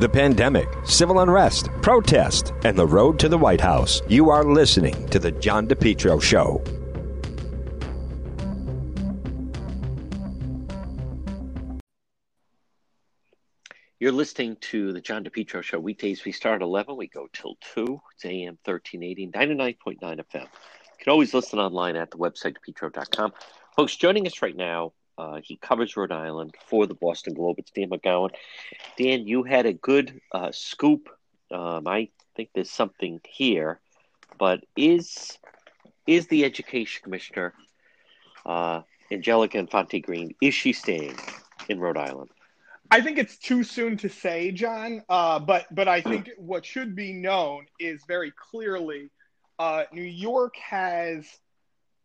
the pandemic, civil unrest, protest, and the road to the White House. You are listening to The John DePetro Show. You're listening to the John DePetro Show. Weekdays we start at 11, we go till 2. It's AM 1380, 99.9 FM. You can always listen online at the website, depetro.com. Folks, joining us right now, uh, he covers Rhode Island for the Boston Globe. It's Dan McGowan. Dan, you had a good uh, scoop. Um, I think there's something here, but is is the education commissioner, uh, Angelica Infante Green, is she staying in Rhode Island? I think it's too soon to say, John. Uh, but but I think what should be known is very clearly, uh, New York has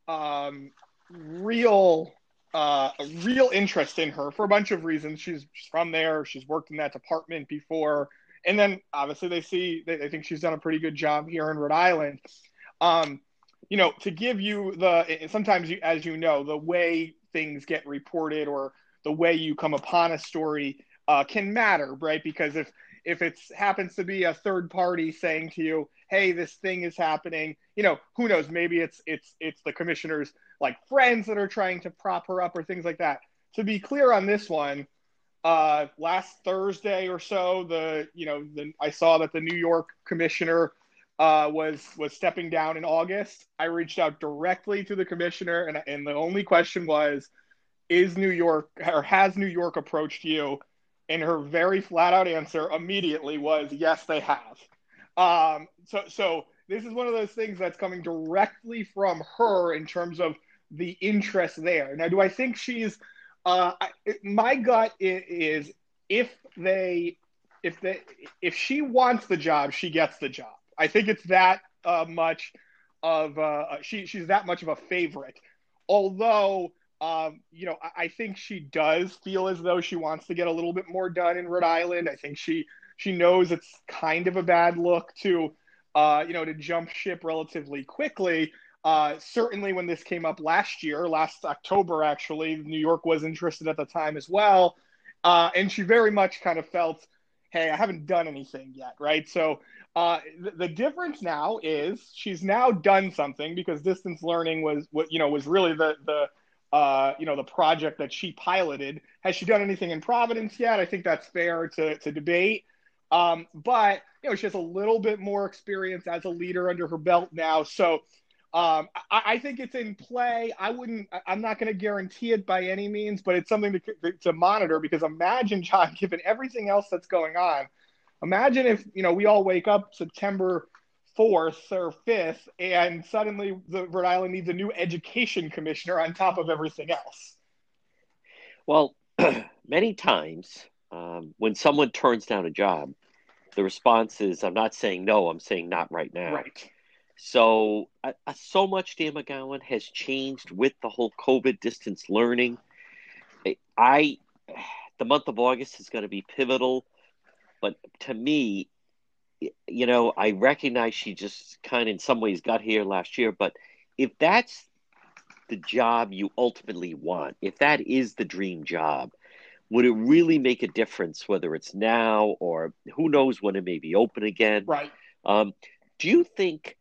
um, real uh, a real interest in her for a bunch of reasons. She's, she's from there. She's worked in that department before, and then obviously they see they, they think she's done a pretty good job here in Rhode Island. Um, you know, to give you the sometimes you, as you know, the way things get reported or the way you come upon a story uh, can matter, right? Because if if it happens to be a third party saying to you, "Hey, this thing is happening," you know, who knows? Maybe it's it's it's the commissioner's like friends that are trying to prop her up or things like that. To be clear on this one, uh, last Thursday or so, the you know the I saw that the New York commissioner uh, was was stepping down in August. I reached out directly to the commissioner, and and the only question was is New York or has New York approached you? And her very flat out answer immediately was yes, they have. Um, so so this is one of those things that's coming directly from her in terms of the interest there. Now, do I think she's? Uh, my gut is if they if they if she wants the job, she gets the job. I think it's that uh, much of uh, she she's that much of a favorite. Although um, you know, I, I, think she does feel as though she wants to get a little bit more done in Rhode Island. I think she she knows it's kind of a bad look to, uh, you know, to jump ship relatively quickly. Uh, certainly, when this came up last year, last October, actually, New York was interested at the time as well, uh, and she very much kind of felt, "Hey, I haven't done anything yet, right?" So uh, the, the difference now is she's now done something because distance learning was what you know was really the the uh, you know, the project that she piloted. Has she done anything in Providence yet? I think that's fair to, to debate. Um, but, you know, she has a little bit more experience as a leader under her belt now. So um, I, I, think it's in play. I wouldn't, I'm not going to guarantee it by any means, but it's something to, to monitor because imagine, John, given everything else that's going on, imagine if, you know, we all wake up September fourth or fifth, and suddenly the Rhode Island needs a new education commissioner on top of everything else. Well, many times um, when someone turns down a job, the response is, "I'm not saying no. I'm saying not right now." Right. So, uh, so much Dan McGowan has changed with the whole COVID distance learning. I, the month of August is going to be pivotal, but to me, you know, I recognize she just kind of in some ways got here last year, but if that's the job you ultimately want, if that is the dream job, would it really make a difference whether it's now or who knows when it may be open again? Right. Um, do you think?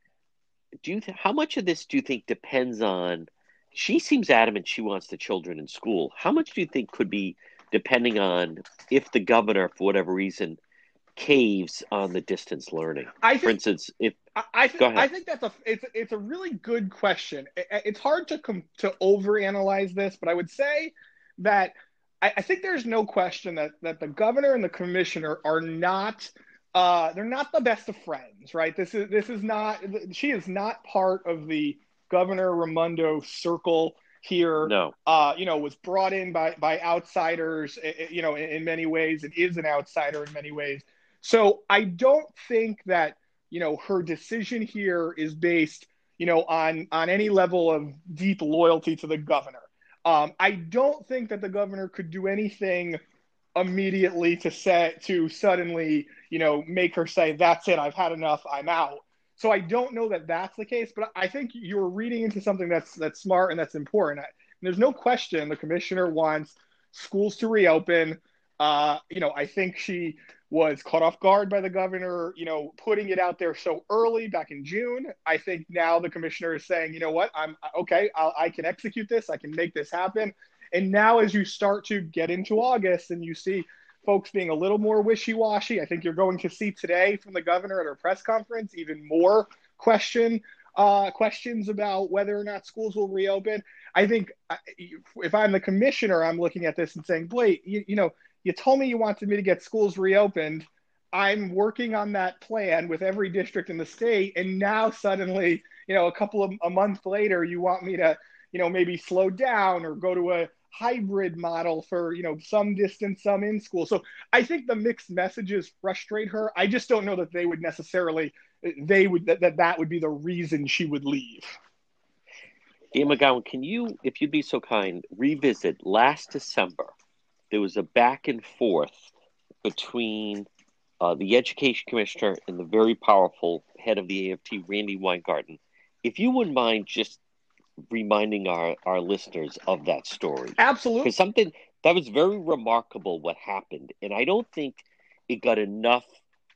Do you th- how much of this do you think depends on? She seems adamant she wants the children in school. How much do you think could be depending on if the governor, for whatever reason, caves on the distance learning? I think, For instance, if I, I, th- I think that's a it's it's a really good question. It, it's hard to com- to overanalyze this, but I would say that I, I, think there's no question that that the governor and the commissioner are not uh, they're not the best of friends, right? This is this is not she is not part of the Governor Raimondo circle here. No, uh, you know, was brought in by by outsiders. You know, in, in many ways, it is an outsider in many ways. So I don't think that, you know, her decision here is based, you know, on on any level of deep loyalty to the governor. Um, I don't think that the governor could do anything immediately to say to suddenly, you know, make her say, "That's it, I've had enough, I'm out." So I don't know that that's the case, but I think you're reading into something that's that's smart and that's important. And there's no question the commissioner wants schools to reopen Uh, you know, I think she was caught off guard by the governor, you know, putting it out there so early back in June. I think now the commissioner is saying, you know what, I'm okay, I'll, I can execute this, I can make this happen. And now, as you start to get into August and you see folks being a little more wishy washy, I think you're going to see today from the governor at her press conference even more question uh, questions about whether or not schools will reopen. I think uh, if I'm the commissioner, I'm looking at this and saying, Blake, you, you know, you told me you wanted me to get schools reopened. I'm working on that plan with every district in the state, and now suddenly, you know, a couple of a month later, you want me to, you know, maybe slow down or go to a hybrid model for you know some distance some in school so i think the mixed messages frustrate her i just don't know that they would necessarily they would that that, that would be the reason she would leave Dan McGowan, can you, if you'd be so kind, revisit last December? There was a back and forth between uh, the education commissioner and the very powerful head of the AFT, Randi Weingarten. If you wouldn't mind just reminding our, our listeners of that story. Absolutely. Because something that was very remarkable what happened. And I don't think it got enough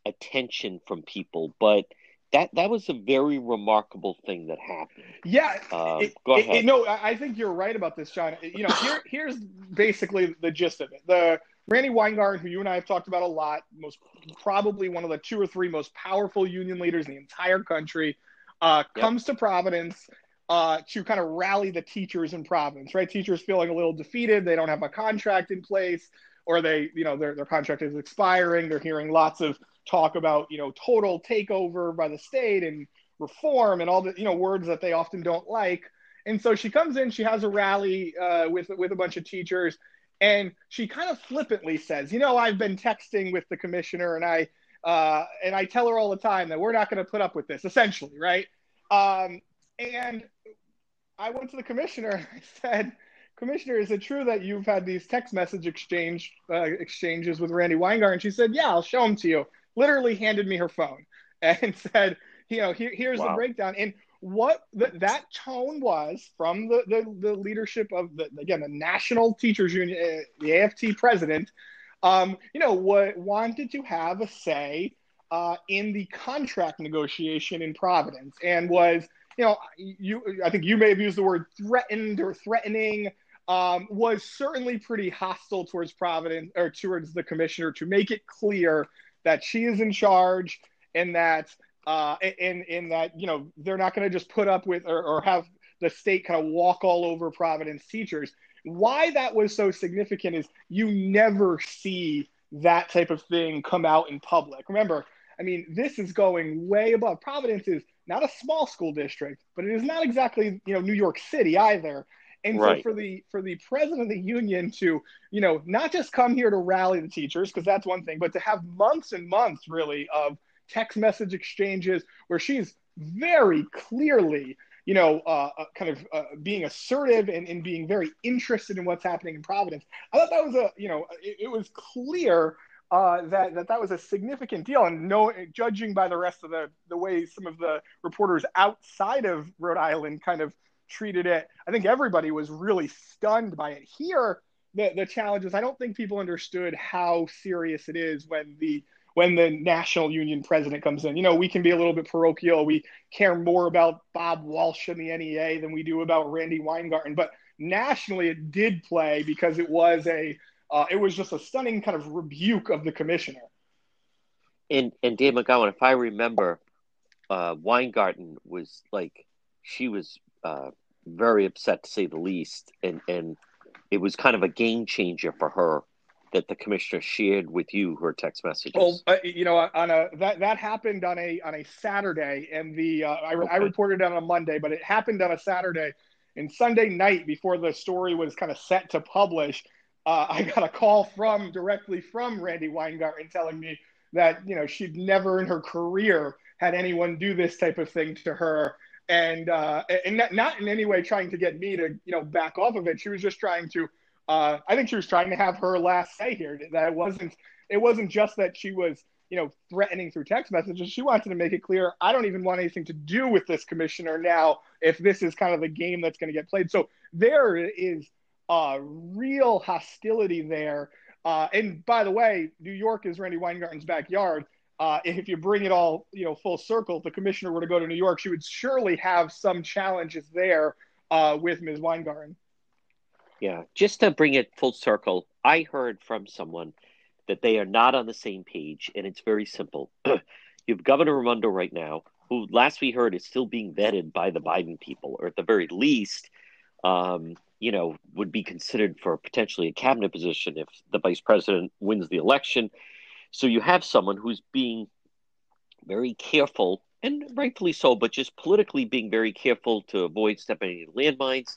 attention from people, but that that was a very remarkable thing that happened. Yeah, um, it, go ahead. It, no, I think you're right about this, John. You know, here here's basically the gist of it. The Randi Weingarten, who you and I have talked about a lot, most probably one of the two or three most powerful union leaders in the entire country, uh, yep. comes to Providence uh, to kind of rally the teachers in Providence, right? Teachers feeling a little defeated. They don't have a contract in place, or they, you know, their, their contract is expiring. They're hearing lots of talk about, you know, total takeover by the state and reform and all the, you know, words that they often don't like. And so she comes in, she has a rally uh, with, with a bunch of teachers, and she kind of flippantly says, you know, I've been texting with the commissioner and I, uh, and I tell her all the time that we're not going to put up with this, essentially, right? Um, and I went to the commissioner and I said, Commissioner, is it true that you've had these text message exchange uh, exchanges with Randi Weingarten? And she said, Yeah, I'll show them to you. Literally handed me her phone and said, You know, here, here's wow. the breakdown. And what the, that tone was from the, the, the leadership of the again the National Teachers Union, uh, the AFT president, um, you know, what wanted to have a say uh, in the contract negotiation in Providence and was you know, you I think you may have used the word threatened or threatening. Um, was certainly pretty hostile towards Providence or towards the commissioner to make it clear that she is in charge and that uh, in in that you know they're not going to just put up with or, or have the state kind of walk all over Providence teachers. Why that was so significant is you never see that type of thing come out in public. Remember, I mean, this is going way above. Providence is not a small school district, but it is not exactly you know New York City either. And right. so for the for the president of the union to you know not just come here to rally the teachers because that's one thing, but to have months and months really of text message exchanges where she's very clearly you know uh, uh, kind of uh, being assertive and, and being very interested in what's happening in Providence. I thought that was a you know it, it was clear uh, that, that that was a significant deal. And no, judging by the rest of the the way some of the reporters outside of Rhode Island kind of treated it, I think everybody was really stunned by it. Here, the the challenge is I don't think people understood how serious it is when the when the national union president comes in. You know, we can be a little bit parochial. We care more about Bob Walsh and the NEA than we do about Randi Weingarten. But nationally, it did play because it was a uh, it was just a stunning kind of rebuke of the commissioner. And and Dan McGowan, if I remember, uh, Weingarten was like she was uh, very upset to say the least, and and it was kind of a game changer for her that the commissioner shared with you her text messages. Well, uh, you know, on a that that happened on a on a Saturday, and the uh, I, okay. I reported on a Monday, but it happened on a Saturday. And Sunday night, before the story was kind of set to publish, uh, I got a call from directly from Randi Weingarten telling me that you know she'd never in her career had anyone do this type of thing to her, and uh, and not in any way trying to get me to you know back off of it. She was just trying to. Uh, I think she was trying to have her last say here. That it wasn't. It wasn't just that she was you know threatening through text messages. She wanted to make it clear I don't even want anything to do with this commissioner now. If this is kind of the game that's going to get played, so there is uh, real hostility there. Uh, and by the way, New York is Randi Weingarten's backyard. Uh, if you bring it all, you know, full circle, if the commissioner were to go to New York, she would surely have some challenges there uh, with Ms. Weingarten. Yeah, just to bring it full circle, I heard from someone that they are not on the same page, and it's very simple. you have Governor Raimondo right now, who last we heard is still being vetted by the Biden people, or at the very least, um, you know, would be considered for potentially a cabinet position if the vice president wins the election. So you have someone who's being very careful, and rightfully so, but just politically being very careful to avoid stepping into landmines.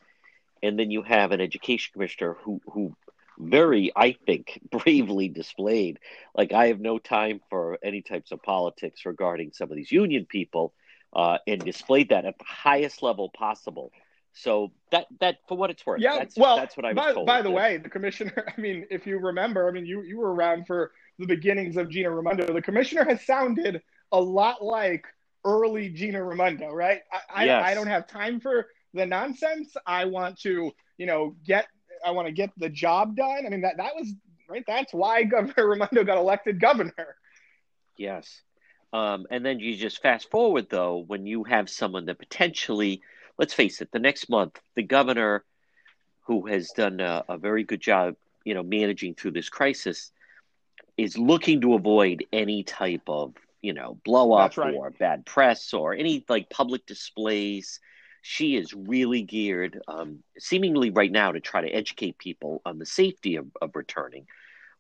And then you have an education commissioner who who very, I think, bravely displayed. Like I have no time for any types of politics regarding some of these union people, uh, and displayed that at the highest level possible. So that that for what it's worth, yeah. That's, well, that's what I was by, told. By the way, the commissioner. I mean, if you remember, I mean, you you were around for the beginnings of Gina Raimondo. The commissioner has sounded a lot like early Gina Raimondo, right? I yes. I, I don't have time for the nonsense. I want to, you know, get I want to get the job done. I mean that that was right. That's why Governor Raimondo got elected governor. Yes. Um, and then you just fast forward though when you have someone that potentially, let's face it, the next month the governor, who has done a, a very good job, you know, managing through this crisis, is looking to avoid any type of you know blow up right. or bad press or any like public displays she is really geared, um, seemingly right now, to try to educate people on the safety of, of returning.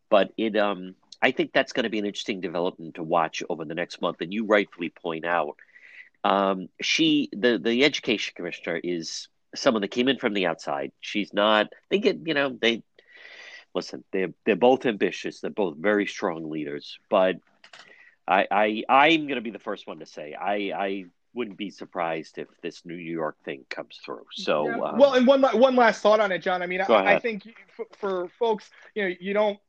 But it, um, I think that's going to be an interesting development to watch over the next month. And you rightfully point out, um, she, the the education commissioner, is someone that came in from the outside. She's not. They get, you know, they listen. They're they're both ambitious. They're both very strong leaders. But I, I I'm going to be the first one to say I I wouldn't be surprised if this New York thing comes through. So, yeah. um, well, and one one last thought on it, John. I mean, I, I, think for, for, folks, you know, you don't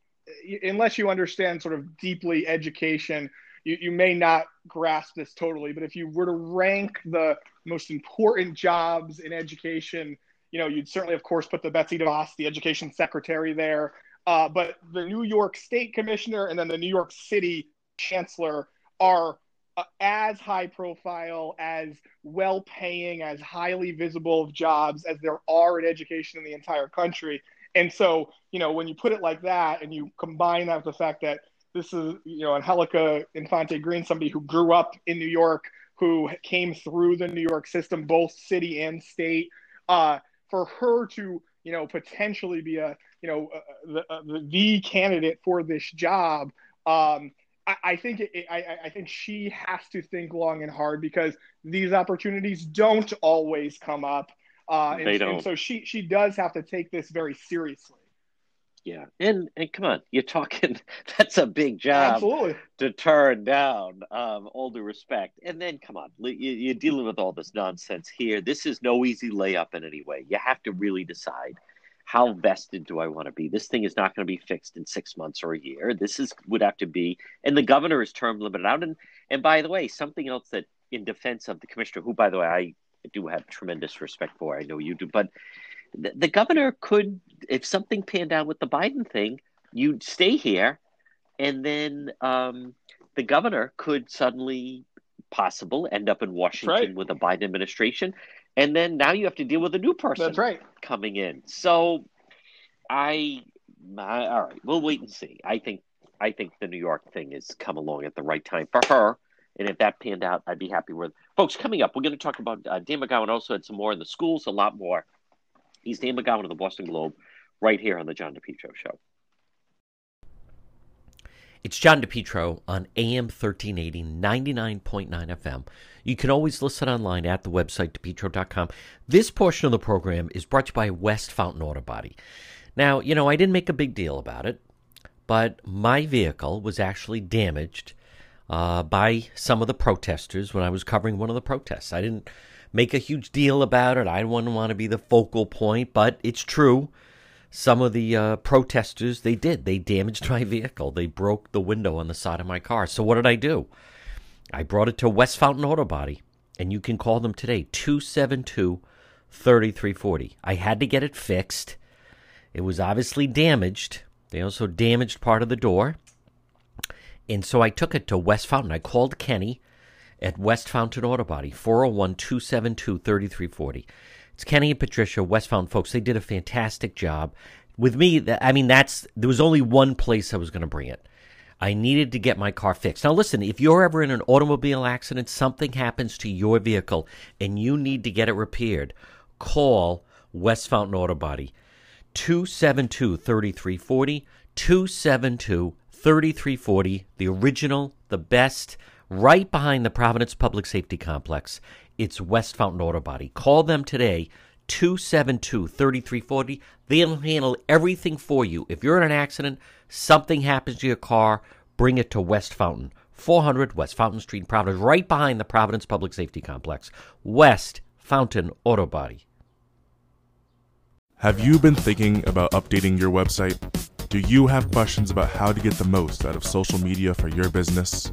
unless you understand sort of deeply education, you, you may not grasp this totally. But if you were to rank the most important jobs in education, you know, you'd certainly, of course, put the Betsy DeVos, the education secretary, there. Uh, but the New York State Commissioner and then the New York City Chancellor are uh, as high profile, as well paying, as highly visible of jobs as there are in education in the entire country. And so, you know, when you put it like that and you combine that with the fact that this is, you know, Angelica Infante Green, somebody who grew up in New York, who came through the New York system, both city and state, uh, for her to, you know, potentially be a, you know, uh, the, uh, the, the candidate for this job, um, I, think it, I, I, think she has to think long and hard because these opportunities don't always come up. Uh, and, they don't. And so she she does have to take this very seriously. Yeah, and and come on, you're talking. That's a big job Absolutely. to turn down. Um, all due respect, and then come on, you, are dealing with all this nonsense here. This is no easy layup in any way. You have to really decide how vested do I want to be? This thing is not going to be fixed in six months or a year. This is would have to be, and the governor is term limited out. And and by the way, something else that in defense of the commissioner, who by the way I do have tremendous respect for, I know you do, but the, the governor could, if something panned out with the Biden thing, you'd stay here, and then um, the governor could suddenly possible end up in Washington right. with a Biden administration and then now you have to deal with a new person. That's right. Coming in, so I, I, all right, we'll wait and see. I think I think the New York thing has come along at the right time for her, and if that panned out, I'd be happy with. Folks, coming up, we're going to talk about uh, Dan McGowan. Also had some more in the schools, a lot more. He's Dan McGowan of the Boston Globe, right here on the John DePetro Show. It's John DePetro on AM 1380, 99.9 FM. You can always listen online at the website, depetro.com. This portion of the program is brought to you by West Fountain Auto Body. Now, you know, I didn't make a big deal about it, but my vehicle was actually damaged uh, by some of the protesters when I was covering one of the protests. I didn't make a huge deal about it. I wouldn't want to be the focal point, but it's true. Some of the uh, protesters they did. They damaged my vehicle. They broke the window on the side of my car. So what did i do? I brought it to west fountain auto body and you can call them today 272 3340 i had to get it fixed. It was obviously damaged. They also damaged part of the door. And so I took it to West Fountain. I called Kenny at West Fountain Auto Body, 401 272 3340. It's Kenny and Patricia, West Fountain folks. They did a fantastic job. With me, I mean, that's there was only one place I was going to bring it. I needed to get my car fixed. Now, listen, if you're ever in an automobile accident, something happens to your vehicle, and you need to get it repaired, call West Fountain Auto Body. 272 3340. 272 3340. The original, the best, right behind the Providence Public Safety Complex. It's West Fountain Auto Body. Call them today. 272 3340. They'll handle everything for you. If you're in an accident, something happens to your car, bring it to West Fountain. 400 West Fountain Street, Providence, right behind the Providence Public Safety Complex. West Fountain Auto Body. Have you been thinking about updating your website? Do you have questions about how to get the most out of social media for your business?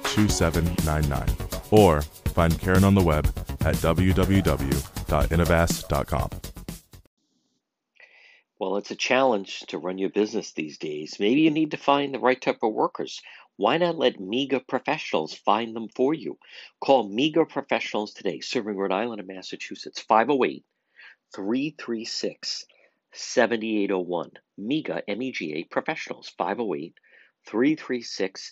2799. Or find Karen on the web at www.innovas.com. Well, it's a challenge to run your business these days. Maybe you need to find the right type of workers. Why not let MEGA professionals find them for you? Call MEGA professionals today, serving Rhode Island and Massachusetts, 508 336 7801. MEGA, M E G A professionals, 508 336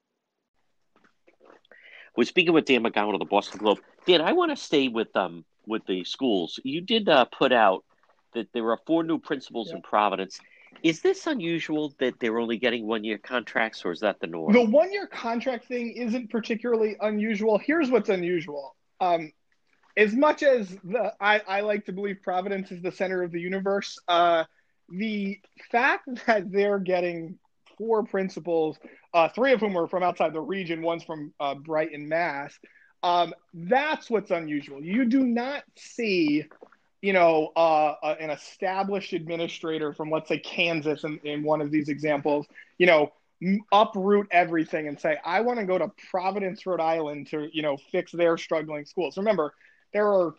We're speaking with Dan McGowan of the Boston Globe. Dan, I want to stay with um with the schools. You did uh, put out that there are four new principals yeah. in Providence. Is this unusual that they're only getting one year contracts, or is that the norm? The one year contract thing isn't particularly unusual. Here's what's unusual. Um, as much as the I, I like to believe Providence is the center of the universe, uh, the fact that they're getting four principals, uh, three of whom are from outside the region, one's from uh, Brighton, Mass. Um, that's what's unusual. You do not see, you know, uh, uh an established administrator from, let's say, Kansas, in, in one of these examples, you know, uproot everything and say, I want to go to Providence, Rhode Island to, you know, fix their struggling schools. Remember, there are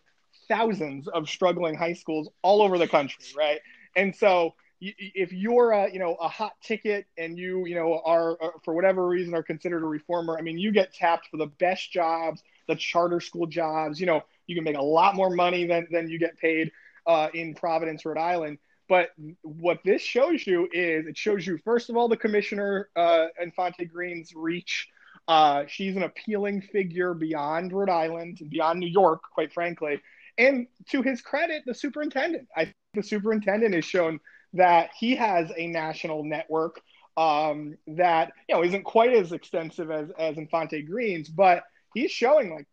thousands of struggling high schools all over the country, right? And so if you're a you know a hot ticket and you you know are, are, for whatever reason are considered a reformer i mean you get tapped for the best jobs the charter school jobs you know you can make a lot more money than than you get paid uh, in providence rhode island. But what this shows you is it shows you first of all the commissioner uh, infante green's reach. Uh, she's an appealing figure beyond rhode island beyond new york quite frankly. And to his credit the superintendent. I think the superintendent has shown that he has a national network um, that you know isn't quite as extensive as as Infante Green's, but he's showing like,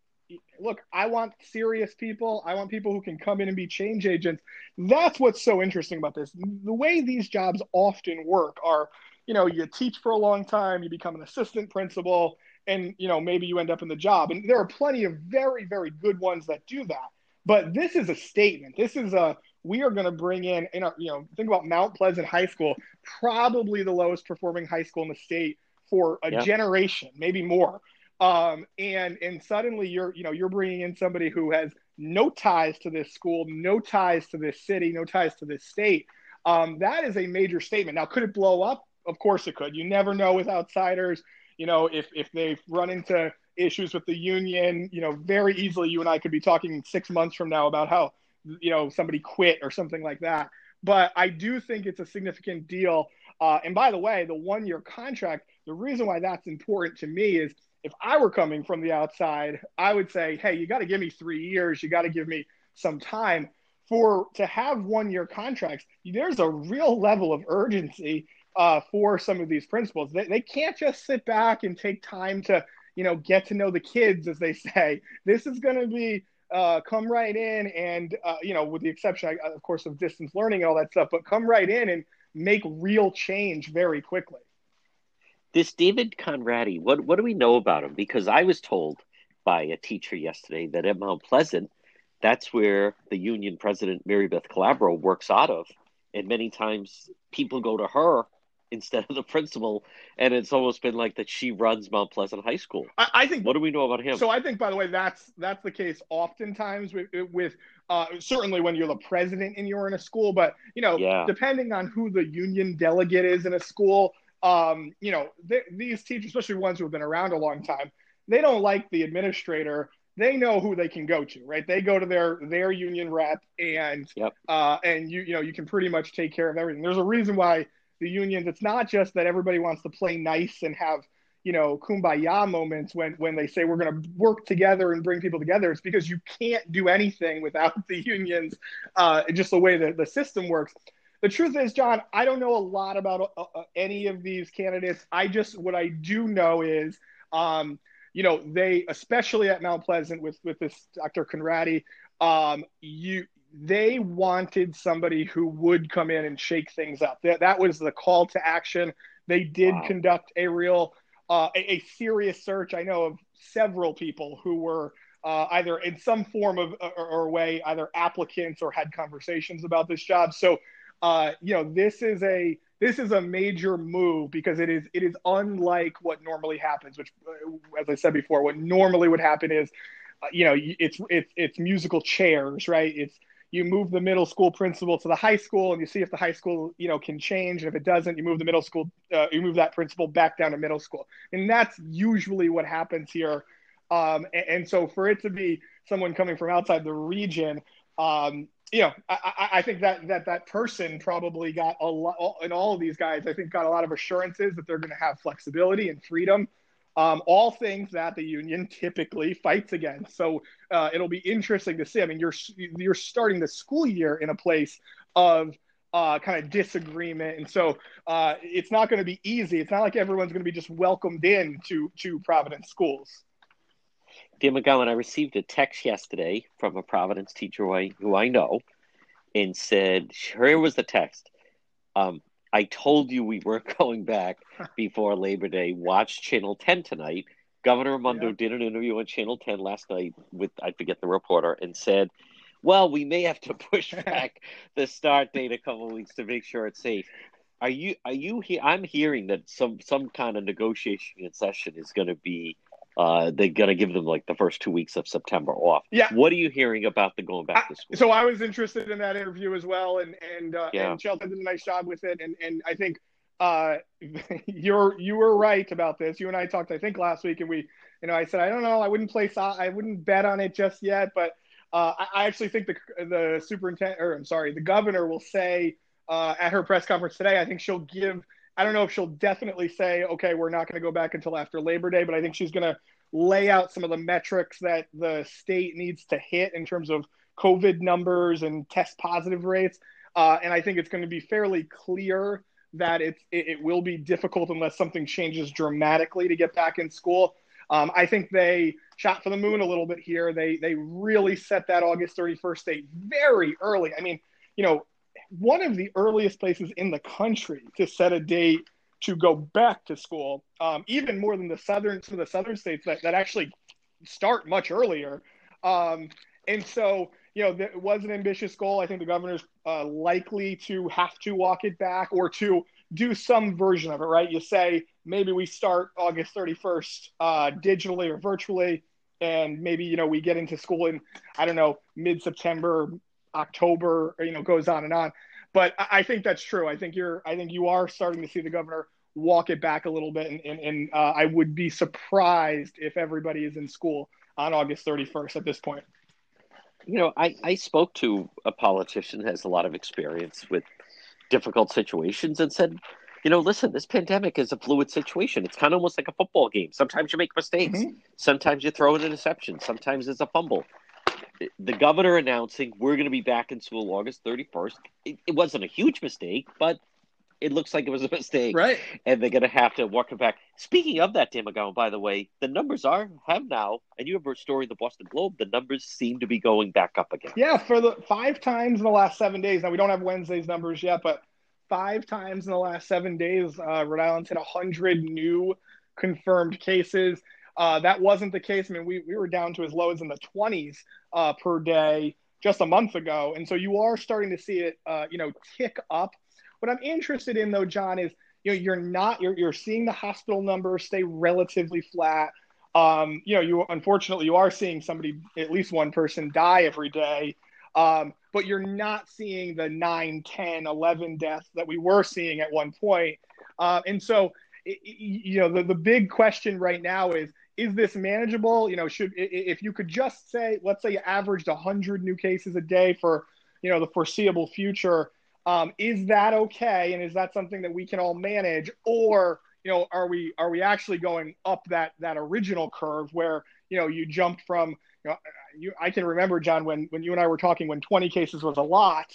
look, I want serious people. I want people who can come in and be change agents. That's what's so interesting about this. The way these jobs often work are, you know, you teach for a long time, you become an assistant principal, and you know maybe you end up in the job. And there are plenty of very very good ones that do that. But this is a statement. This is a we are going to bring in, in our, you know, think about Mount Pleasant High School, probably the lowest performing high school in the state for a yep. generation, maybe more. Um, and and suddenly you're, you know, you're bringing in somebody who has no ties to this school, no ties to this city, no ties to this state. Um, that is a major statement. Now, could it blow up? Of course it could. You never know with outsiders. You know, if if they run into issues with the union, you know, very easily you and I could be talking six months from now about how, you know, somebody quit or something like that. But I do think it's a significant deal. Uh, and by the way, the one year contract, the reason why that's important to me is if I were coming from the outside, I would say, hey, you got to give me three years. You got to give me some time for to have one year contracts. There's a real level of urgency uh, for some of these principals. They, they can't just sit back and take time to, you know, get to know the kids, as they say. This is going to be uh, come right in and, uh, you know, with the exception, of course, of distance learning and all that stuff, but come right in and make real change very quickly. This David Conradi, what what do we know about him? Because I was told by a teacher yesterday that at Mount Pleasant, that's where the union president Maribeth Calabro works out of, and many times people go to her instead of the principal, and it's almost been like that she runs Mount Pleasant High School. I, I think. What do we know about him? So I think, by the way, that's that's the case oftentimes with with uh, certainly when you're the president and you're in a school, but you know, yeah. depending on who the union delegate is in a school, um, you know, they, these teachers, especially ones who have been around a long time, they don't like the administrator. They know who they can go to, right? They go to their their union rep, and yep. uh, and you you know you can pretty much take care of everything. There's a reason why the unions. It's not just that everybody wants to play nice and have you know kumbaya moments when when they say we're going to work together and bring people together. It's because you can't do anything without the unions. Uh, just the way that the system works the truth is, John, I don't know a lot about uh, uh, any of these candidates. I just what I do know is, um, you know, they especially at Mount Pleasant with with this Dr. Conradi, um, you they wanted somebody who would come in and shake things up. That that was the call to action. They did wow. conduct a real uh, a, a, serious search. I know of several people who were uh, either in some form of or, or way either applicants or had conversations about this job. So uh, you know, this is a this is a major move because it is it is unlike what normally happens. Which, uh, as I said before, what normally would happen is, uh, you know, it's it's it's musical chairs, right? It's you move the middle school principal to the high school, and you see if the high school, you know, can change. And if it doesn't, you move the middle school, uh, you move that principal back down to middle school, and that's usually what happens here. Um, and, and so, for it to be someone coming from outside the region, um, you know, I, I, think that that that person probably got a lot, and all of these guys, I think, got a lot of assurances that they're going to have flexibility and freedom. Um, all things that the union typically fights against. So uh, it'll be interesting to see. I mean, you're you're starting the school year in a place of uh, kind of disagreement, and so uh, it's not going to be easy. It's not like everyone's going to be just welcomed in to to Providence schools. Dan McGowan, I received a text yesterday from a Providence teacher who I, who I know and said, here was the text. Um, I told you we weren't going back before Labor Day. Watch Channel 10 tonight. Governor Raimondo yeah. did an interview on Channel 10 last night with, I forget the reporter, and said, well, we may have to push back the start date a couple of weeks to make sure it's safe. Are you, are you, he- I'm hearing that some, some kind of negotiation in session is going to be uh, they're going to give them like the first two weeks of September off. Yeah. What are you hearing about the going back to school? so I was interested in that interview as well, and and uh, yeah. and Chelsea did a nice job with it, and and I think uh, you're you were right about this. You and I talked, I think, last week, and we, you know, I said I don't know, I wouldn't place, I wouldn't bet on it just yet, but uh, I, I, actually think the the superintendent, or I'm sorry, the governor will say uh, at her press conference today. I think she'll give I don't know if she'll definitely say, okay, we're not going to go back until after Labor Day, but I think she's going to lay out some of the metrics that the state needs to hit in terms of COVID numbers and test positive rates. Uh, and I think it's going to be fairly clear that it, it, will be difficult unless something changes dramatically to get back in school. Um, I think they shot for the moon a little bit here. They they really set that August 31st date very early. I mean, you know, one of the earliest places in the country to set a date to go back to school, um, even more than the southern some of the southern states that, that actually start much earlier. Um, and so, you know, it was an ambitious goal. I think the governor's uh, likely to have to walk it back or to do some version of it, right? You say maybe we start August 31st uh, digitally or virtually, and maybe you know we get into school in I don't know mid September, October, you know goes on and on. But I think that's true. I think you're. I think you are starting to see the governor walk it back a little bit, and and, and uh, I would be surprised if everybody is in school on August 31st at this point. You know, I, I spoke to a politician has a lot of experience with difficult situations and said, you know, listen, this pandemic is a fluid situation. It's kind of almost like a football game. Sometimes you make mistakes. Mm-hmm. Sometimes you throw an interception. Sometimes it's a fumble. The governor announcing we're going to be back in school August 31st. It, it wasn't a huge mistake, but it looks like it was a mistake. Right. And they're going to have to walk it back. Speaking of that, Dan by the way, the numbers are, have now, and you have a story in the Boston Globe, the numbers seem to be going back up again. Yeah, for the five times in the last seven days. Now, we don't have Wednesday's numbers yet, but five times in the last seven days, uh, Rhode Island's hit 100 new confirmed cases. Uh, that wasn't the case. I mean, we, we were down to as low as in the 20s uh, per day just a month ago. And so you are starting to see it, uh, you know, tick up. What I'm interested in, though, John, is you know you're not you're you're seeing the hospital numbers stay relatively flat. Um, you know, you unfortunately you are seeing somebody, at least one person, die every day. Um, but you're not seeing the 9, 10, 11 deaths that we were seeing at one point. Uh, and so, you know, the, the big question right now is, is this manageable? You know, should, if you could just say, let's say you averaged 100 new cases a day for, you know, the foreseeable future, um, is that okay? And is that something that we can all manage? Or, you know, are we, are we actually going up that, that original curve where, you know, you jumped from, you know, you, I can remember John when when you and I were talking when 20 cases was a lot,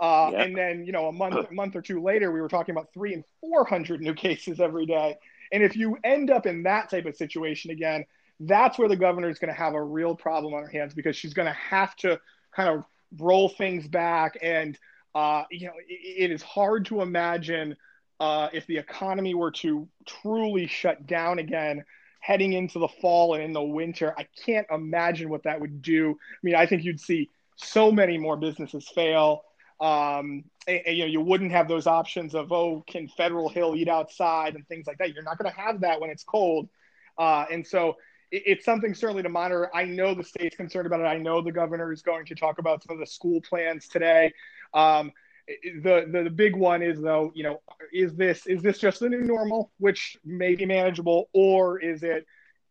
uh, yeah. and then you know a month a month or two later we were talking about three and 400 new cases every day. And if you end up in that type of situation again, that's where the governor is going to have a real problem on her hands because she's going to have to kind of roll things back. And uh, you know, it, it is hard to imagine uh, if the economy were to truly shut down again heading into the fall and in the winter. I can't imagine what that would do. I mean, I think you'd see so many more businesses fail. Um, and, and, you know, you wouldn't have those options of, oh, can Federal Hill eat outside and things like that. You're not going to have that when it's cold. Uh, and so it, it's something certainly to monitor. I know the state's concerned about it. I know the governor is going to talk about some of the school plans today. Um, the, the the big one is though you know is this is this just the new normal which may be manageable or is it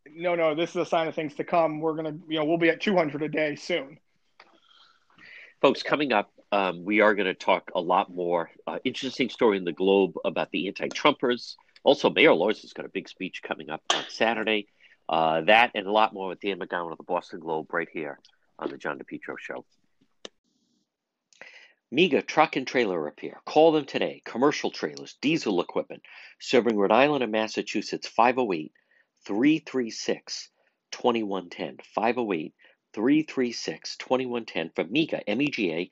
no no this is a sign of things to come we're gonna you know we'll be at 200 a day soon folks coming up um, we are going to talk a lot more uh, interesting story in the globe about the anti-trumpers also mayor Elorza has got a big speech coming up on saturday uh, that and a lot more with dan mcgowan of the boston globe right here on the john depetro show MEGA Truck and Trailer Repair. Call them today. Commercial trailers, diesel equipment, serving Rhode Island and Massachusetts 508 336 2110. 508 336 2110 for MEGA, M E G A,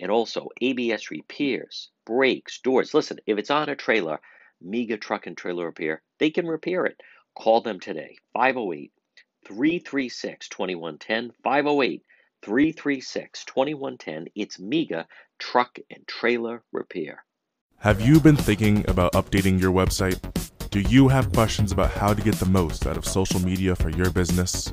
and also ABS repairs, brakes, doors. Listen, if it's on a trailer, MEGA Truck and Trailer Repair, they can repair it. Call them today, 508 336 2110. 508 336 2110. It's MEGA Truck and Trailer Repair. Have you been thinking about updating your website? Do you have questions about how to get the most out of social media for your business?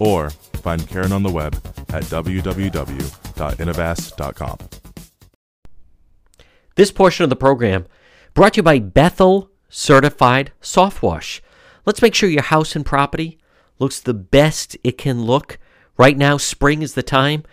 Or find Karen on the web at www.innovas.com. This portion of the program brought to you by Bethel Certified Soft Wash. Let's make sure your house and property looks the best it can look. Right now, spring is the time.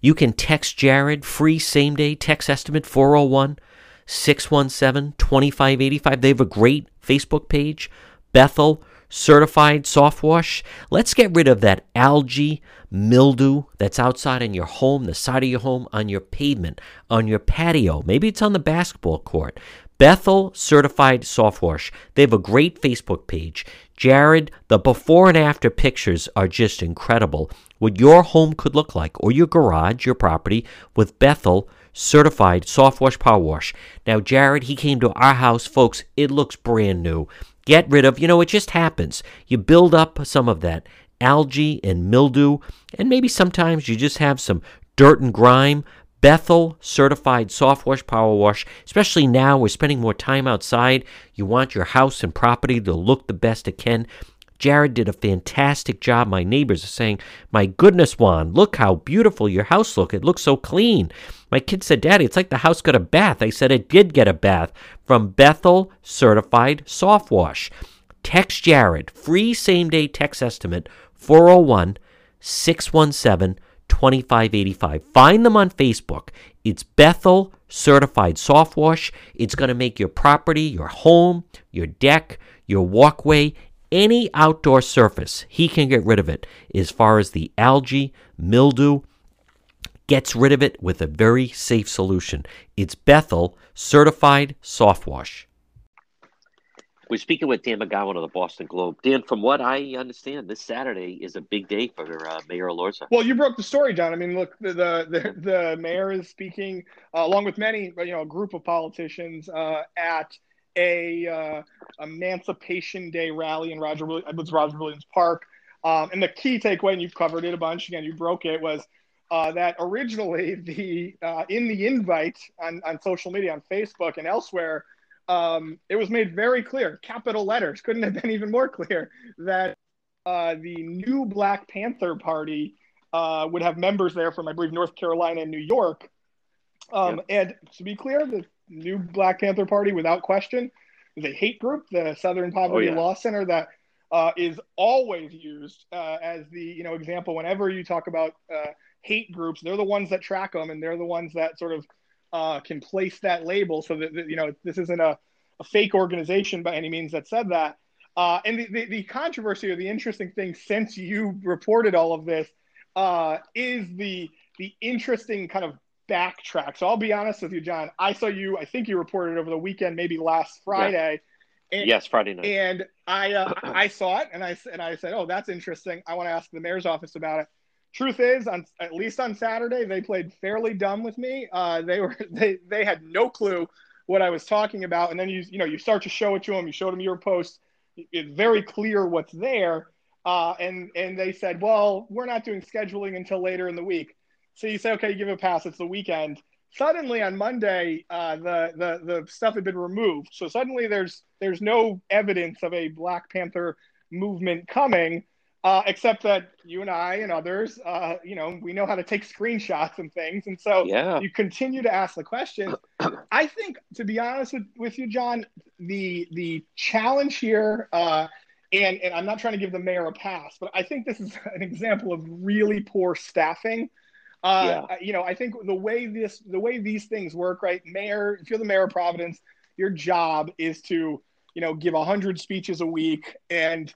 You can text Jared, free same day text estimate 401 617 2585. They have a great Facebook page. Bethel certified soft wash. Let's get rid of that algae mildew that's outside in your home, the side of your home, on your pavement, on your patio. Maybe it's on the basketball court. Bethel Certified Soft Wash. They have a great Facebook page. Jared, the before and after pictures are just incredible. What your home could look like, or your garage, your property, with Bethel Certified Soft Wash Power Wash. Now, Jared, he came to our house, folks. It looks brand new. Get rid of, you know, it just happens. You build up some of that algae and mildew, and maybe sometimes you just have some dirt and grime. Bethel certified soft wash power wash, especially now we're spending more time outside. You want your house and property to look the best it can. Jared did a fantastic job. My neighbors are saying, My goodness, Juan, look how beautiful your house look. It looks so clean. My kid said, Daddy, it's like the house got a bath. I said it did get a bath from Bethel Certified Soft Wash. Text Jared, free same day text estimate 401 617 2585. Find them on Facebook. It's Bethel Certified Soft Wash. It's going to make your property, your home, your deck, your walkway, any outdoor surface, he can get rid of it. As far as the algae, mildew, gets rid of it with a very safe solution. It's Bethel Certified Soft Wash. We're speaking with Dan McGowan of the Boston Globe. Dan, from what I understand, this Saturday is a big day for uh, Mayor Elorza. Well, you broke the story, John. I mean, look, the the, the mayor is speaking uh, along with many, you know, a group of politicians uh, at a uh, Emancipation Day rally in Roger Roger Williams Park. Um, and the key takeaway, and you've covered it a bunch again, you broke it, was uh, that originally the uh, in the invite on, on social media, on Facebook and elsewhere, um, it was made very clear, capital letters, couldn't have been even more clear, that uh, the new Black Panther Party uh, would have members there from, I believe, North Carolina and New York. Um, And to be clear, the new Black Panther Party, without question, is a hate group, the Southern Poverty oh, yeah. Law Center, that uh, is always used uh, as the you know example whenever you talk about uh, hate groups. They're the ones that track them, and they're the ones that sort of uh, can place that label so that, that you know this isn't a, a, fake organization by any means that said that. Uh, and the, the, the, controversy or the interesting thing since you reported all of this uh, is the the interesting kind of backtrack. So I'll be honest with you, John. I saw you. I think you reported over the weekend, maybe last Friday. Yeah. And, yes, Friday night. And I uh, I saw it, and I and I said, "Oh, that's interesting. I want to ask the mayor's office about it." Truth is, on at least on Saturday, they played fairly dumb with me. Uh, they were they they had no clue what I was talking about, and then you you know you start to show it to them. You showed them your post. It's very clear what's there. Uh, and and they said, well, we're not doing scheduling until later in the week. So you say, okay, you give it a pass. It's the weekend. Suddenly on Monday, uh, the, the the stuff had been removed. So suddenly there's there's no evidence of a Black Panther movement coming, uh, except that you and I and others, uh, you know, we know how to take screenshots and things. And so yeah. you continue to ask the question. I think, to be honest with, with you, John, the the challenge here. Uh, and, and I'm not trying to give the mayor a pass, but I think this is an example of really poor staffing uh, yeah. You know, I think the way this, the way these things work, right? Mayor, if you're the mayor of Providence, your job is to, you know, give a hundred speeches a week, and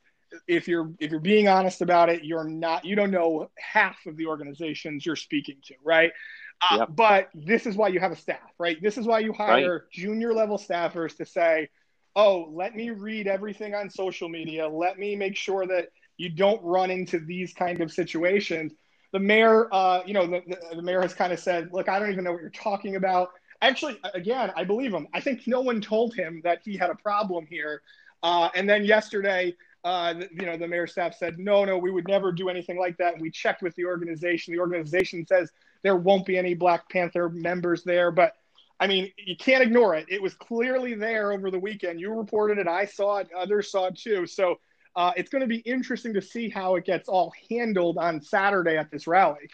if you're if you're being honest about it, you're not, you don't know half of the organizations you're speaking to, right? Uh, yep. But this is why you have a staff, right? This is why you hire right. junior level staffers to say, oh, let me read everything on social media. Let me make sure that you don't run into these kind of situations the mayor, uh, you know, the, the mayor has kind of said, look, I don't even know what you're talking about. Actually, again, I believe him. I think no one told him that he had a problem here. Uh, and then yesterday, uh, you know, the mayor's staff said, no, no, we would never do anything like that. And we checked with the organization. The organization says there won't be any Black Panther members there. But I mean, you can't ignore it. It was clearly there over the weekend. You reported it. I saw it. Others saw it too. So uh, it's going to be interesting to see how it gets all handled on Saturday at this rally.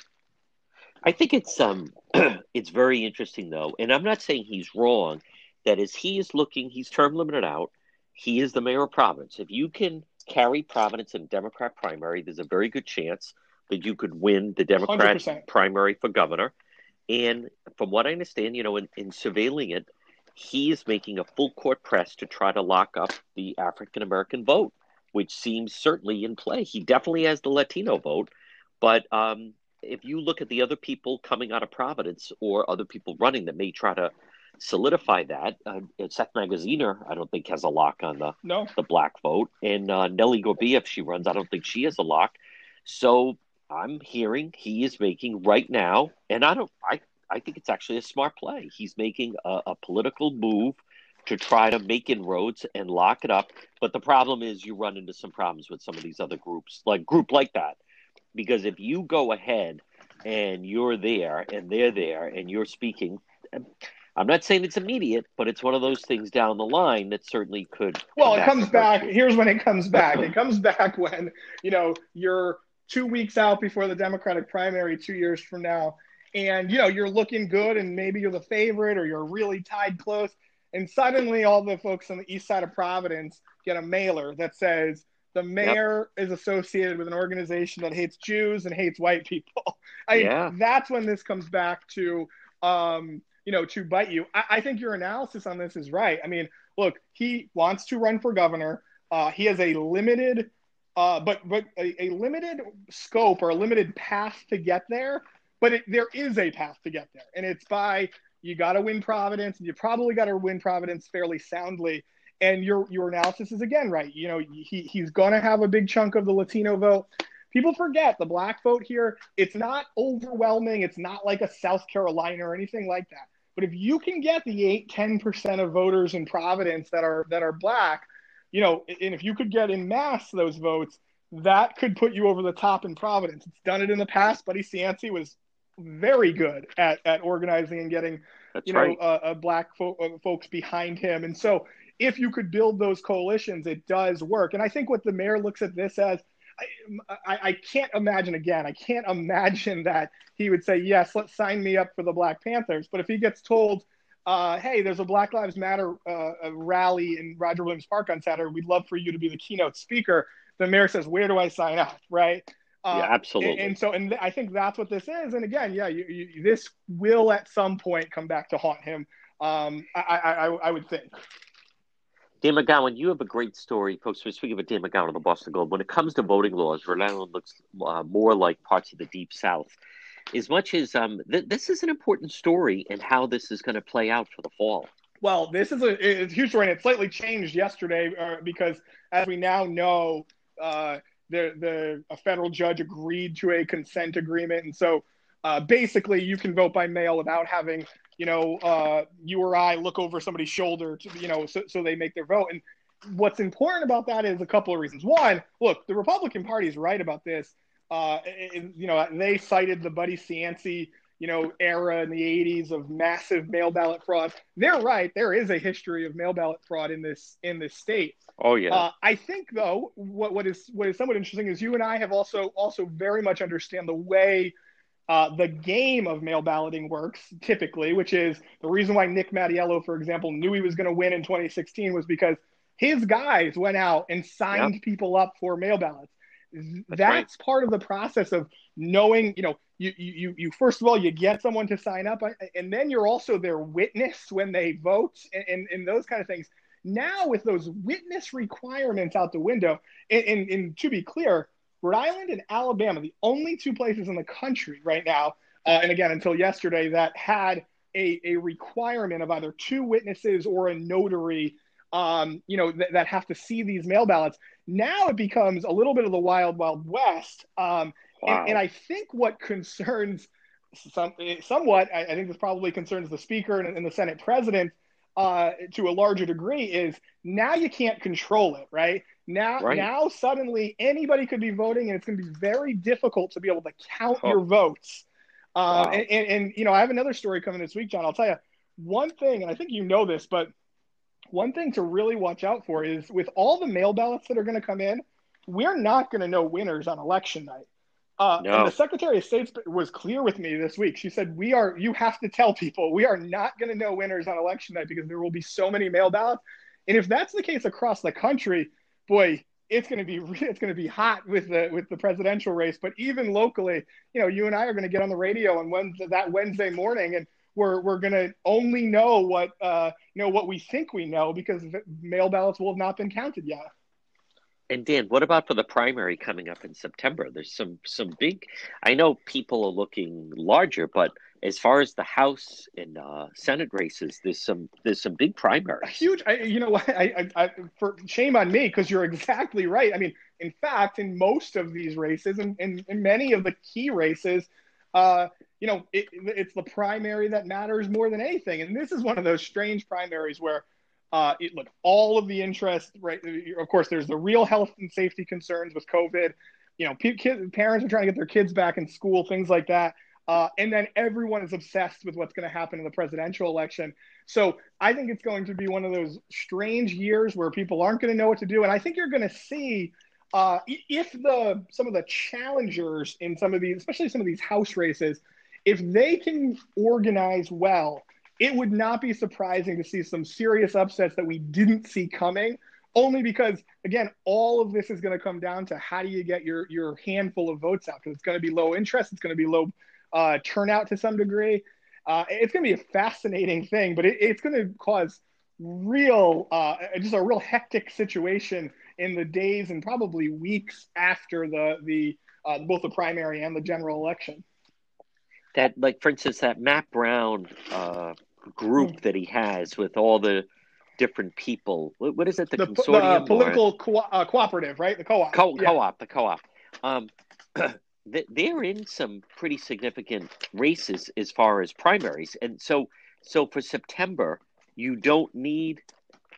I think it's um it's very interesting though, and I'm not saying he's wrong. That is, he is looking. He's term limited out. He is the mayor of Providence. If you can carry Providence in Democrat primary, there's a very good chance that you could win the Democrat 100%. primary for governor. And from what I understand, you know, in, in surveilling it, he is making a full court press to try to lock up the African American vote, which seems certainly in play. He definitely has the Latino vote, but um, if you look at the other people coming out of Providence or other people running that may try to solidify that, uh, Seth Magaziner, I don't think has a lock on the no. the black vote, and uh, Nellie Gorbea, if she runs, I don't think she has a lock. So I'm hearing he is making right now, and I don't, I, I think it's actually a smart play. He's making a, a political move to try to make inroads and lock it up. But the problem is you run into some problems with some of these other groups, like group like that, because if you go ahead and you're there and they're there and you're speaking. I'm not saying it's immediate, but it's one of those things down the line that certainly could. Well, it comes back. Here's when it comes back. it comes back when you know you're two weeks out before the Democratic primary, two years from now, and you know you're looking good, and maybe you're the favorite, or you're really tied close, and suddenly all the folks on the east side of Providence get a mailer that says the mayor yep. is associated with an organization that hates Jews and hates white people. I yeah. that's when this comes back to. Um, you know, to bite you. I, I, think your analysis on this is right. I mean, look, he wants to run for governor. Uh, he has a limited, uh, but but a, a, limited scope or a limited path to get there. But it, there is a path to get there, and it's by you got to win Providence, and you probably got to win Providence fairly soundly. And your your analysis is again right. You know, he he's going to have a big chunk of the Latino vote people forget the black vote here it's not overwhelming it's not like a south carolina or anything like that but if you can get the 8 10% of voters in Providence that are that are black, you know, and if you could get in mass those votes, that could put you over the top in Providence. It's done it in the past. Buddy Cianci was very good at, at organizing and getting, That's you know, right. uh, uh, black fo- uh, folks behind him. And so if you could build those coalitions, it does work. And I think what the mayor looks at this as – I, I, I, can't imagine again. I can't imagine that he would say, "Yes, let's sign me up for the Black Panthers." But if he gets told, uh, "Hey, there's a Black Lives Matter uh, rally in Roger Williams Park on Saturday. We'd love for you to be the keynote speaker," the mayor says, "Where do I sign up?" Right? Uh, yeah, absolutely. And, and, so, and I think that's what this is. And again, yeah, you, you, this will at some point come back to haunt him. Um, I, I, I would think. Dan McGowan, you have a great story, folks. We're speaking about Dan McGowan of the Boston Globe. When it comes to voting laws, Rhode Island looks uh, more like parts of the Deep South. As much as um, th- this is an important story and how this is going to play out for the fall. Well, this is a, a huge story, and it slightly changed yesterday uh, because, as we now know, uh, the the a federal judge agreed to a consent agreement, and so uh, basically you can vote by mail without having you know, uh, you or I look over somebody's shoulder to, you know, so, so they make their vote. And what's important about that is a couple of reasons. One, look, the Republican Party is right about this. Uh, you know, they cited the Buddy Cianci, you know, era in the 80s of massive mail ballot fraud. They're right. There is a history of mail ballot fraud in this in this state. Oh yeah. Uh, I think though, what what is what is somewhat interesting is you and I have also also very much understand the way uh, the game of mail balloting works typically, which is the reason why Nick Mattiello, for example, knew he was going to win in 2016 was because his guys went out and signed yep. people up for mail ballots. That's, That's part of the process of knowing, you know, you, you, you first of all, you get someone to sign up and then you're also their witness when they vote and, and, and those kind of things. Now with those witness requirements out the window, and, and, and to be clear, Rhode Island and Alabama, the only two places in the country right now, uh, and again until yesterday, that had a, a requirement of either two witnesses or a notary, um, you know, th- that have to see these mail ballots. Now it becomes a little bit of the wild, wild west. Um, wow. and, and, I think what concerns some, somewhat, I, I, think this probably concerns the speaker and, and the Senate president uh, to a larger degree is now you can't control it, right? Now, right. now suddenly anybody could be voting, and it's going to be very difficult to be able to count oh. your votes. Uh, wow. and, and, and, you know, I have another story coming this week, John. I'll tell you one thing, and I think you know this, but one thing to really watch out for is with all the mail ballots that are going to come in, we're not going to know winners on election night. Uh, no. And the Secretary of State was clear with me this week. She said, "We are. You have to tell people we are not going to know winners on election night because there will be so many mail ballots. And if that's the case across the country, boy, it's going to be it's going to be hot with the with the presidential race. But even locally, you know, you and I are going to get on the radio on Wednesday, that Wednesday morning, and we're we're gonna only know what uh, you know what we think we know because mail ballots will have not been counted yet. And Dan, what about for the primary coming up in September? There's some some big. I know people are looking larger, but as far as the House and uh, Senate races, there's some there's some big primaries. Huge. I, you know what? I, I, I, for shame on me because you're exactly right. I mean, in fact, in most of these races and in, in, in, many of the key races, uh, you know, it, it's the primary that matters more than anything. And this is one of those strange primaries where uh, it, look, all of the interest, right? Of course, there's the real health and safety concerns with COVID. You know, kids, parents are trying to get their kids back in school, things like that. Uh, and then everyone is obsessed with what's going to happen in the presidential election. So I think it's going to be one of those strange years where people aren't going to know what to do. And I think you're going to see uh, if the some of the challengers in some of these, especially some of these house races, if they can organize well it would not be surprising to see some serious upsets that we didn't see coming only because again all of this is going to come down to how do you get your your handful of votes out because it's going to be low interest it's going to be low uh, turnout to some degree. Uh, it's going to be a fascinating thing but it, it's going to cause real uh, just a real hectic situation in the days and probably weeks after the the uh, both the primary and the general election that like for instance that Matt Brown uh, group mm. that he has with all the different people. What, what is it? The, the consortium, the political co- uh, cooperative, right? The co-op. Co- yeah. Co-op. The co-op. Um, they're in some pretty significant races as far as primaries, and so so for September, you don't need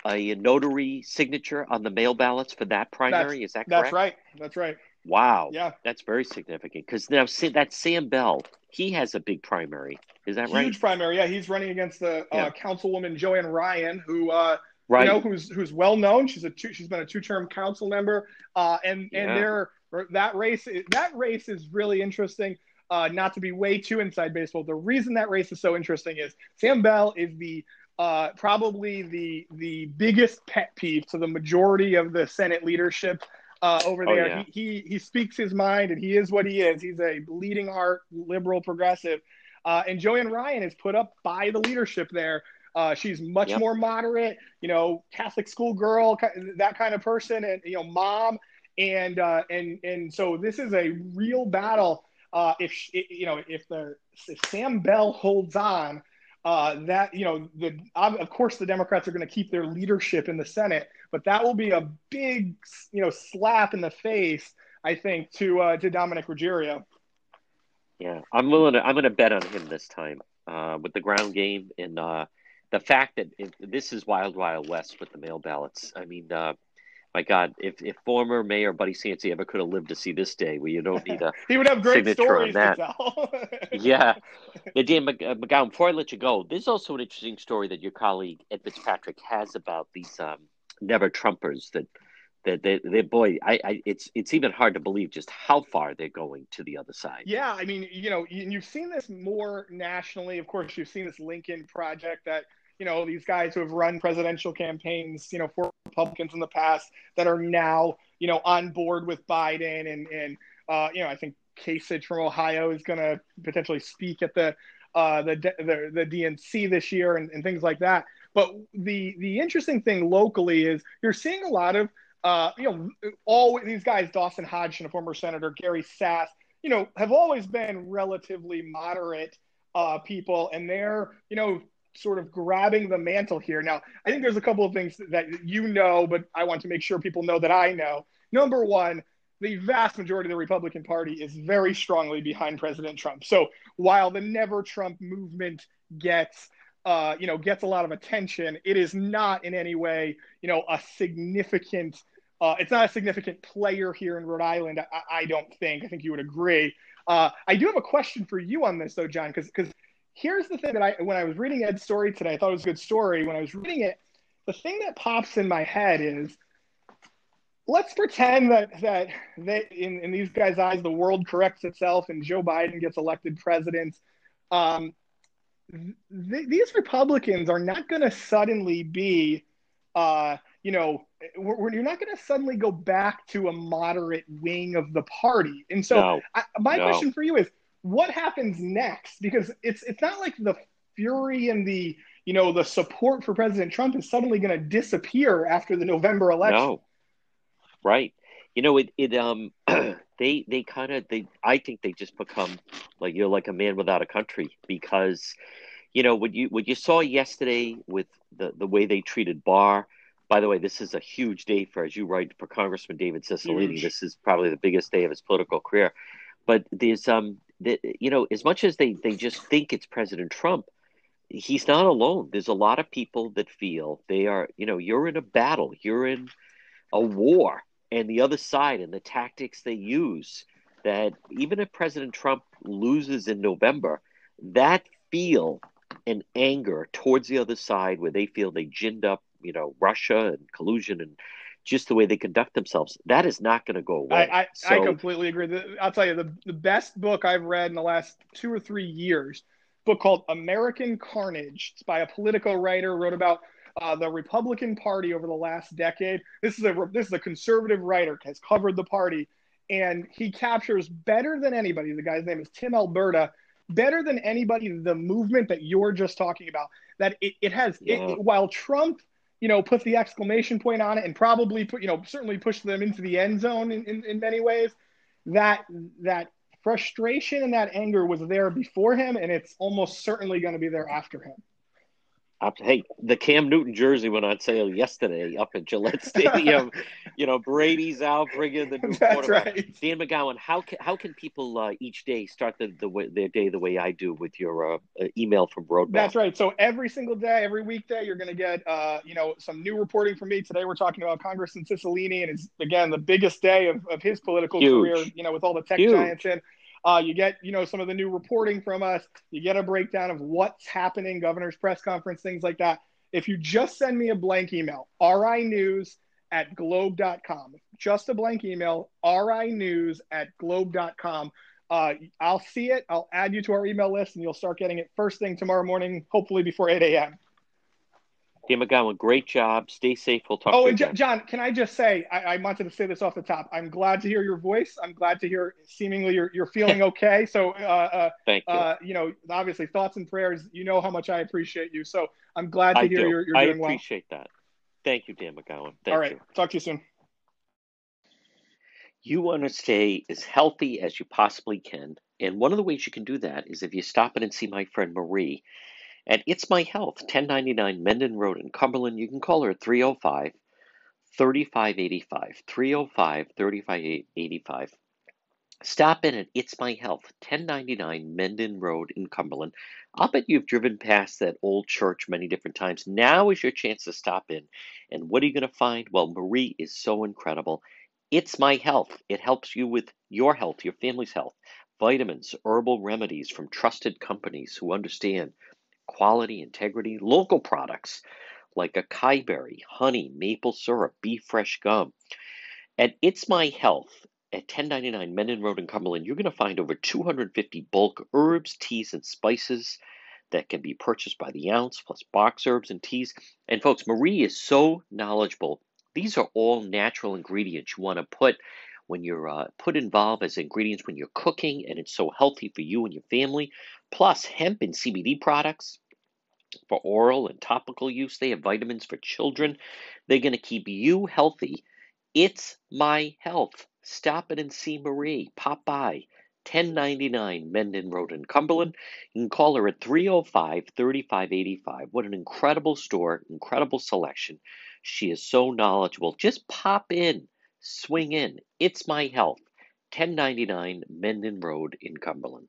a notary signature on the mail ballots for that primary. That's, is that correct? That's right. That's right. Wow. Yeah. That's very significant because now that Sam Bell, he has a big primary. Is that Huge right? Huge primary. Yeah. He's running against the uh, yeah. Councilwoman Jo-Ann Ryan, who, uh, right. you know, who's, who's well known. She's a two, she's been a two term council member. Uh, and, yeah. and they're, that race, that race is really interesting. Uh, not to be way too inside baseball. The reason that race is so interesting is Sam Bell is the uh, probably the the biggest pet peeve to the majority of the Senate leadership uh, over oh, there. Oh, yeah. he, he he speaks his mind, and he is what he is. He's a leading art liberal progressive, uh, and Jo-Ann Ryan is put up by the leadership there. Uh, she's much yep. more moderate, you know, Catholic school girl, that kind of person, and you know, mom, and uh, and and so this is a real battle. Uh, if you know, if the if Sam Bell holds on, uh, that you know the of course the Democrats are going to keep their leadership in the Senate, but that will be a big you know slap in the face, I think, to uh, to Dominic Ruggerio. Yeah, I'm willing to. I'm going to bet on him this time uh, with the ground game and uh, the fact that it, this is wild, wild west with the mail ballots. I mean, uh, my God, if, if former Mayor Buddy Cianci ever could have lived to see this day, where you don't need a he would have great stories to tell. yeah, Dan McGowan. Before I let you go, there's also an interesting story that your colleague Ed Fitzpatrick has about these um, never Trumpers that that they, they boy, I, I, it's it's even hard to believe just how far they're going to the other side. Yeah, I mean, you know, you've seen this more nationally. Of course, you've seen this Lincoln project that you know, these guys who have run presidential campaigns, you know, for Republicans in the past that are now, you know, on board with Biden and, and, uh, you know, I think Kasich from Ohio is going to potentially speak at the, uh, the, the, the DNC this year and, and things like that. But the, the interesting thing locally is you're seeing a lot of, uh, you know, all these guys, Dawson Hodgson, a former senator, Gary Sasse, you know, have always been relatively moderate uh, people, and they're, you know, sort of grabbing the mantle here. Now, I think there's a couple of things that you know, but I want to make sure people know that I know. Number one, the vast majority of the Republican Party is very strongly behind President Trump. So while the Never Trump movement gets uh, you know, gets a lot of attention. It is not in any way, you know, a significant. Uh, it's not a significant player here in Rhode Island. I, I don't think. I think you would agree. Uh, I do have a question for you on this, though, John, because because here's the thing that I, when I was reading Ed's story today, I thought it was a good story. When I was reading it, the thing that pops in my head is let's pretend that that they, in, in these guys' eyes, the world corrects itself and Joe Biden gets elected president. Um, th- these Republicans are not going to suddenly be, uh, you know, we're, we're, you're not going to suddenly go back to a moderate wing of the party. And so, no, I, my no. question for you is what happens next? Because it's it's not like the fury and the you know the support for President Trump is suddenly going to disappear after the November election. No, right? You know, it it um they they kind of they I think they just become like you're like a man without a country because you know what you what you saw yesterday with the the way they treated Barr. By the way, this is a huge day for, as you write, for Congressman David Cicilline. Huge. This is probably the biggest day of his political career. But there's um, the, you know, as much as they they just think it's President Trump, he's not alone. There's a lot of people that feel they are, you know, you're in a battle, you're in a war, and the other side and the tactics they use that even if President Trump loses in November, that feel and anger towards the other side where they feel they ginned up, you know, Russia and collusion and just the way they conduct themselves, that is not going to go away. I, I, so, I completely agree. I'll tell you, the, the best book I've read in the last two or three years, book called American Carnage. It's by a Politico writer, wrote about uh, the Republican Party over the last decade. This is a this is a conservative writer has covered the party, and he captures better than anybody. The guy's name is Tim Alberta. Better than anybody, the movement that you're just talking about. That it, it has. Yeah. It, while Trump, you know, put the exclamation point on it and probably put, you know, certainly push them into the end zone in, in, in many ways. That that frustration and that anger was there before him, and it's almost certainly going to be there after him. Hey, the Cam Newton jersey went on sale yesterday up at Gillette Stadium. you know, Brady's out bringing the new That's quarterback. Right. Dan McGowan, how can how can people uh, each day start the, the way, their day the way I do with your uh, uh email from Rhode Map? That's right. So every single day, every weekday, you're going to get uh, you know some new reporting from me. Today, we're talking about Congressman Cicilline, and it's again the biggest day of, of his political Huge. career. You know, with all the tech Huge. giants in. Uh, you get, you know, some of the new reporting from us. You get a breakdown of what's happening, governor's press conference, things like that. If you just send me a blank email, rinews at globe.com, just a blank email, rinews at globe.com. Uh, I'll see it. I'll add you to our email list, and you'll start getting it first thing tomorrow morning, hopefully before 8 a.m. Dan McGowan, great job. Stay safe. We'll talk. Oh, and J- John, can I just say, I-, I, wanted to say this off the top. I'm glad to hear your voice. I'm glad to hear, seemingly, you're, you're feeling okay. So, uh, uh, thank you. Uh, you know, obviously, thoughts and prayers. You know how much I appreciate you. So, I'm glad to I hear you're, you're doing well. I appreciate that. Thank you, Dan McGowan. Thank All right. You. Talk to you soon. You want to stay as healthy as you possibly can. And one of the ways you can do that is if you stop in and see my friend Marie at It's My Health, 1099 Mendon Road in Cumberland. You can call her at 305 3585. 305 3585. Stop in at It's My Health, 1099 Mendon Road in Cumberland. I'll bet you've driven past that old church many different times. Now is your chance to stop in. And what are you going to find? Well, Marie is so incredible. It's My Health. It helps you with your health, your family's health. Vitamins, herbal remedies from trusted companies who understand quality, integrity, local products like acai berry, honey, maple syrup, beef fresh gum. At It's My Health at 1099 Mendon Road in Cumberland, you're going to find over 250 bulk herbs, teas, and spices that can be purchased by the ounce, plus box herbs and teas. And folks, Marie is so knowledgeable. These are all natural ingredients you want to put when you're uh, put involved as ingredients when you're cooking, and it's so healthy for you and your family. Plus, hemp and CBD products for oral and topical use. They have vitamins for children. They're going to keep you healthy. It's my health. Stop it and see Marie. Pop by. 1099 Mendon Road in Cumberland. You can call her at 305 3585. What an incredible store, incredible selection. She is so knowledgeable. Just pop in, swing in. It's my health. 1099 Mendon Road in Cumberland.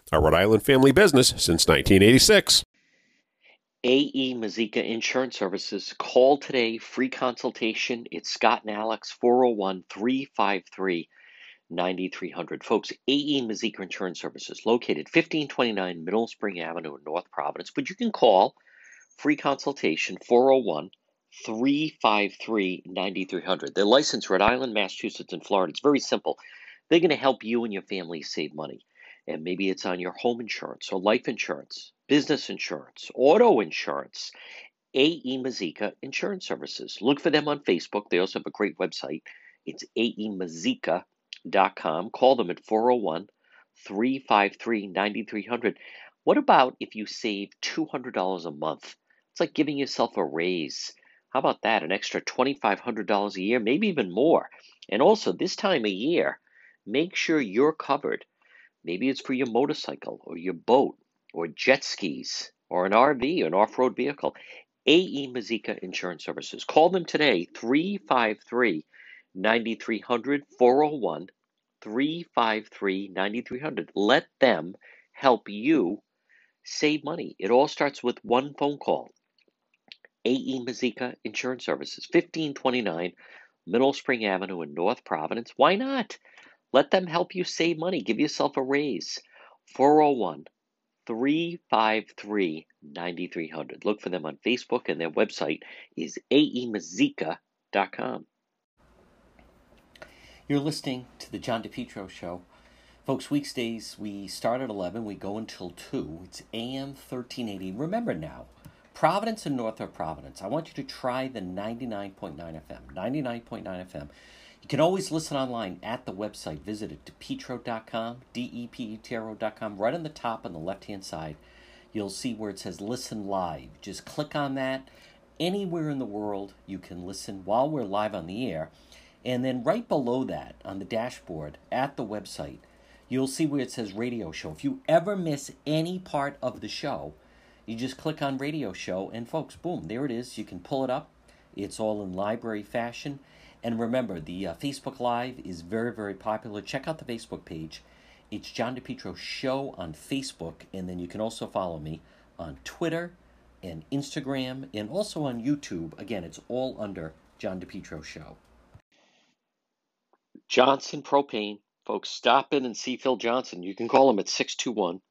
a Rhode Island family business since 1986. AE Mazika Insurance Services. Call today, free consultation. It's Scott and Alex, 401 353 9300. Folks, AE Mazika Insurance Services, located 1529 Mineral Spring Avenue in North Providence. But you can call Free consultation 401 353 9300. They're licensed Rhode Island, Massachusetts, and Florida. It's very simple. They're going to help you and your family save money. And maybe it's on your home insurance or life insurance, business insurance, auto insurance. AE Mazika Insurance Services. Look for them on Facebook. They also have a great website. It's aemazika.com. Call them at 401 353 9300. What about if you save $200 a month? It's like giving yourself a raise. How about that? An extra $2,500 a year, maybe even more. And also, this time of year, make sure you're covered. Maybe it's for your motorcycle or your boat or jet skis or an RV or an off road vehicle. AE Mazika Insurance Services. Call them today, 353 9300 401 353 9300. Let them help you save money. It all starts with one phone call. AE Mazika Insurance Services, 1529 Mineral Spring Avenue in North Providence. Why not? Let them help you save money. Give yourself a raise. 401 353 9300. Look for them on Facebook, and their website is aemazika.com. You're listening to the John DePetro Show. Folks, weekdays we start at 11, we go until 2. It's AM 1380. Remember now, Providence and North of Providence. I want you to try the 99.9 FM. 99.9 FM. You can always listen online at the website. Visit it, depetro.com, D-E-P-E-T-R-O.com. Right on the top on the left-hand side, you'll see where it says Listen Live. Just click on that. Anywhere in the world, you can listen while we're live on the air. And then right below that, on the dashboard at the website, you'll see where it says Radio Show. If you ever miss any part of the show, you just click on Radio Show, and folks, boom, there it is. You can pull it up. It's all in library fashion. And remember, the uh, Facebook Live is very, very popular. Check out the Facebook page. It's John DePetro Show on Facebook, and then you can also follow me on Twitter and Instagram, and also on YouTube. Again, it's all under John DePetro Show. Johnson Propane. Folks, stop in and see Phil Johnson. You can call him at 621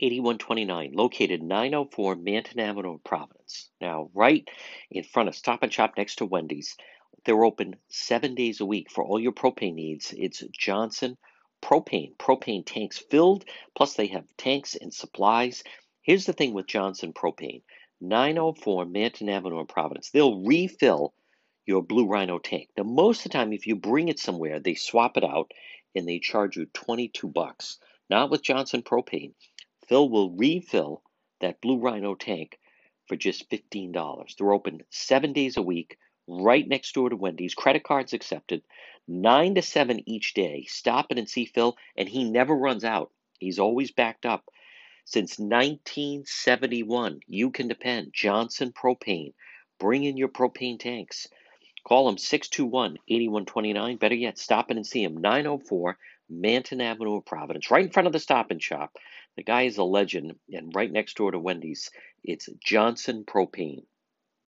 8129, located 904 Manton Avenue, Providence. Now, right in front of Stop and Shop next to Wendy's. They're open seven days a week for all your propane needs. It's Johnson Propane. Propane tanks filled, plus they have tanks and supplies. Here's the thing with Johnson Propane 904 Manton Avenue in Providence. They'll refill your Blue Rhino tank. Now, most of the time, if you bring it somewhere, they swap it out and they charge you 22 bucks. Not with Johnson Propane. Phil will refill that Blue Rhino tank for just $15. They're open seven days a week right next door to Wendy's. Credit cards accepted. Nine to seven each day. Stop in and see Phil, and he never runs out. He's always backed up. Since 1971, you can depend. Johnson Propane. Bring in your propane tanks. Call him 621 8129. Better yet, stop in and see him. 904 Manton Avenue, of Providence, right in front of the stop and shop. The guy is a legend, and right next door to Wendy's, it's Johnson Propane.